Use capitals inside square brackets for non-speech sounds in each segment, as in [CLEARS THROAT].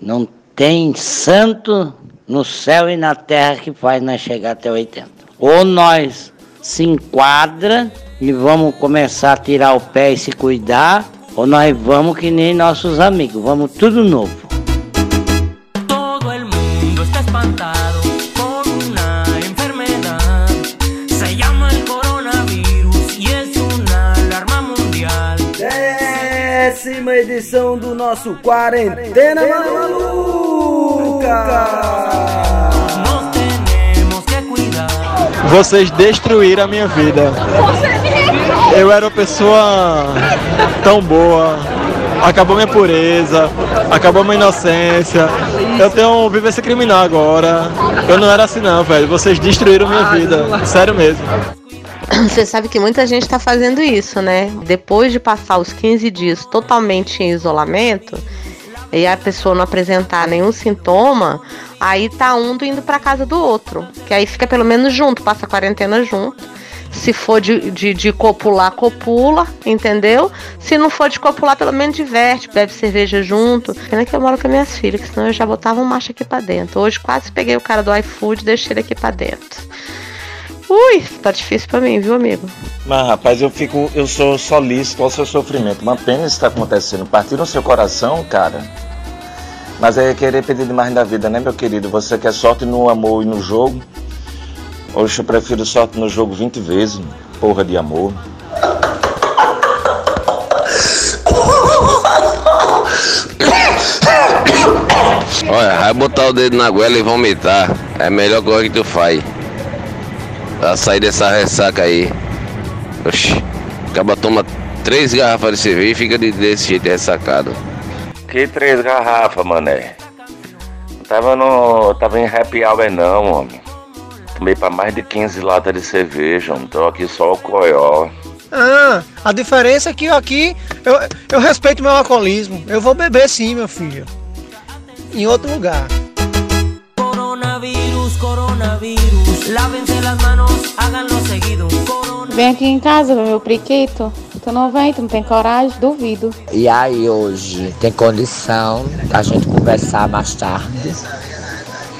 Não tem santo no céu e na terra que faz nós chegar até 80. Ou nós se enquadra e vamos começar a tirar o pé e se cuidar, ou nós vamos que nem nossos amigos, vamos tudo novo. Décima edição do nosso Quarentena Maluca! Que cuidar. Vocês destruíram a minha vida. Eu era uma pessoa tão boa. Acabou minha pureza, acabou minha inocência. Eu tenho vivência criminal agora. Eu não era assim não, velho. Vocês destruíram minha vida. Sério mesmo. [CLEARS THROAT] Você sabe que muita gente está fazendo isso, né? Depois de passar os 15 dias totalmente em isolamento e a pessoa não apresentar nenhum sintoma, aí tá um indo para casa do outro. Que aí fica pelo menos junto, passa a quarentena junto. Se for de, de, de copular, copula, entendeu? Se não for de copular, pelo menos diverte, bebe cerveja junto. Pena que eu moro com as minhas filhas, senão eu já botava um macho aqui pra dentro. Hoje quase peguei o cara do iFood e deixei ele aqui pra dentro. Ui, tá difícil pra mim, viu, amigo? Mas rapaz, eu fico, eu sou solícito ao seu sofrimento. Uma pena isso está acontecendo. Partir no seu coração, cara. Mas é querer pedir demais da vida, né, meu querido? Você quer sorte no amor e no jogo? Hoje eu prefiro sorte no jogo 20 vezes. Porra de amor. Olha, vai botar o dedo na goela e vomitar. É a melhor coisa que tu faz. Pra sair dessa ressaca aí. Oxi. Acaba toma três garrafas de cerveja e fica de- desse jeito ressacado. Que três garrafas, mané. Não tava no. tava em happy hour não, homem. Tomei pra mais de 15 latas de cerveja, não tô aqui só o coió. Ah, a diferença é que aqui eu, eu respeito meu alcoolismo. Eu vou beber sim, meu filho. Em outro lugar. Vem aqui em casa, meu priquito. Tu não vem, tu não tem coragem? Duvido. E aí hoje tem condição da gente conversar mais tarde?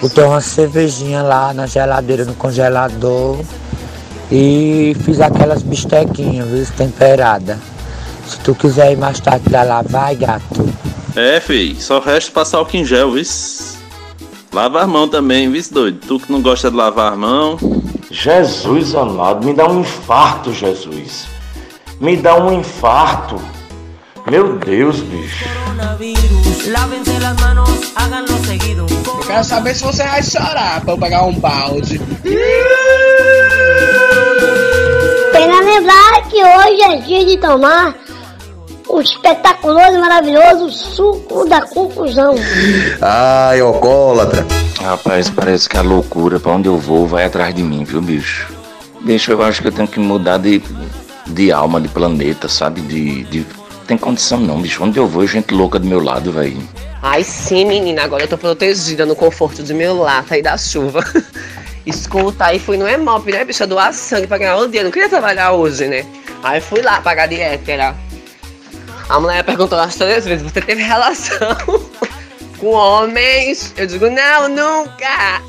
Botei uma cervejinha lá na geladeira, no congelador. E fiz aquelas bistequinhas, viu? Temperada. Se tu quiser ir mais tarde pra lá, vai, gato. É, fei, só resta passar álcool em gel, vis. Lava as mãos também, vis doido. Tu que não gosta de lavar as mãos. Jesus amado, me dá um infarto, Jesus. Me dá um infarto. Meu Deus, bicho. Eu quero saber se você vai chorar pra eu pegar um balde. Pena lembrar que hoje é dia de tomar o espetaculoso e maravilhoso suco da conclusão. Ai, alcoólatra. Rapaz, parece que a loucura pra onde eu vou vai atrás de mim, viu, bicho? Bicho, eu acho que eu tenho que mudar de, de alma, de planeta, sabe? De, de... Tem condição não, bicho. Onde eu vou, gente louca do meu lado, velho. Ai sim, menina, agora eu tô protegida no conforto do meu lata e da chuva. [LAUGHS] Escuta, aí fui no EMOP, né, bicha, doar sangue pra ganhar o dia. Não queria trabalhar hoje, né? Aí fui lá pagar de hétera. A mulher perguntou umas três vezes, você teve relação [LAUGHS] com homens? Eu digo, não, nunca.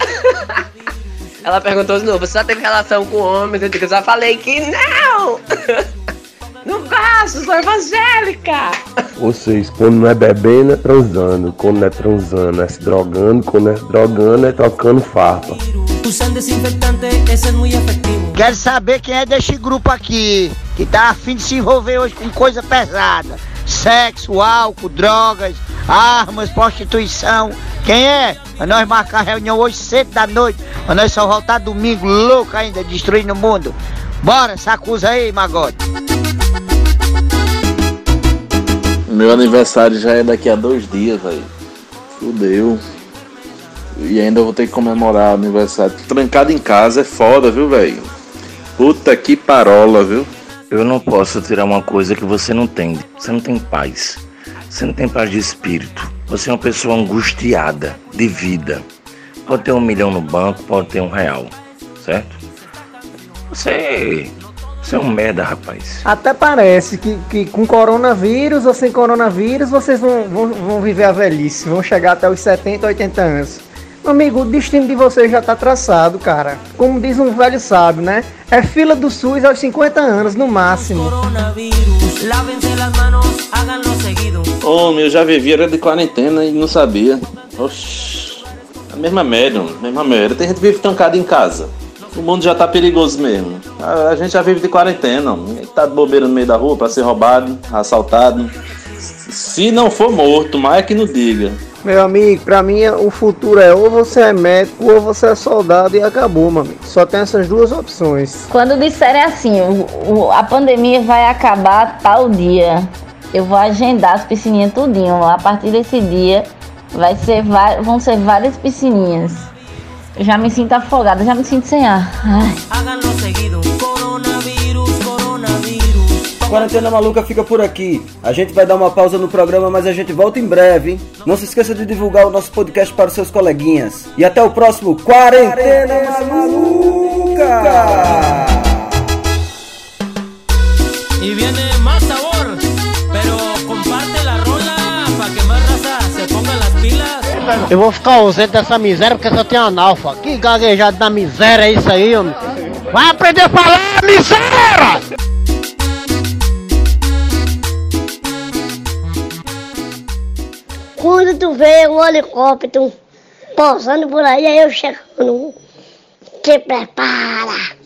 [LAUGHS] Ela perguntou de novo, você já teve relação com homens? Eu digo, eu já falei que não. [LAUGHS] Não gosto, sou evangélica. Vocês, quando não é bebendo, é transando. Quando não é transando, é se drogando. Quando não é se drogando, é trocando farpa. Efectivo. Quero saber quem é deste grupo aqui, que tá afim de se envolver hoje com coisa pesada. Sexo, álcool, drogas, armas, prostituição. Quem é? Pra nós marcar reunião hoje cedo da noite. Pra nós só voltar domingo louco ainda, destruindo o mundo. Bora, sacusa aí, Magote. Meu aniversário já é daqui a dois dias, velho. Fudeu. E ainda vou ter que comemorar o aniversário. Trancado em casa é foda, viu, velho? Puta que parola, viu? Eu não posso tirar uma coisa que você não tem. Você não tem paz. Você não tem paz de espírito. Você é uma pessoa angustiada de vida. Pode ter um milhão no banco, pode ter um real, certo? Você Você é um merda, rapaz. Até parece que, que com coronavírus ou sem coronavírus vocês vão, vão, vão viver a velhice, vão chegar até os 70, 80 anos. Amigo, o destino de vocês já tá traçado, cara. Como diz um velho sábio, né? É fila do SUS aos 50 anos, no máximo. Homem, eu já vivi era de quarentena e não sabia. Oxi. A mesma merda, a mesma merda. Tem gente que vive trancada em casa. O mundo já tá perigoso mesmo. A, a gente já vive de quarentena. Tá de bobeira no meio da rua pra ser roubado, assaltado. Se não for morto, mais é que não diga. Meu amigo, pra mim o futuro é ou você é médico ou você é soldado e acabou, meu amigo. Só tem essas duas opções. Quando disserem assim, o- o- a pandemia vai acabar tal dia, eu vou agendar as piscininhas tudinho. A partir desse dia vai ser, va- vão ser várias piscininhas. Eu já me sinto afogada, já me sinto sem ar. Ai. Quarentena Maluca fica por aqui. A gente vai dar uma pausa no programa, mas a gente volta em breve, hein? Não se esqueça de divulgar o nosso podcast para os seus coleguinhas. E até o próximo Quarentena Maluca! Y viene más sabor, pero comparte la rola para que más raza se ponga las pilas. Eu vou ficar ausente dessa miséria porque só tem analfa. Que gaguejado da miséria é isso aí, homem? Vai aprender a falar, miséria! Tu vê um helicóptero pousando por aí, aí eu chegando. Te prepara.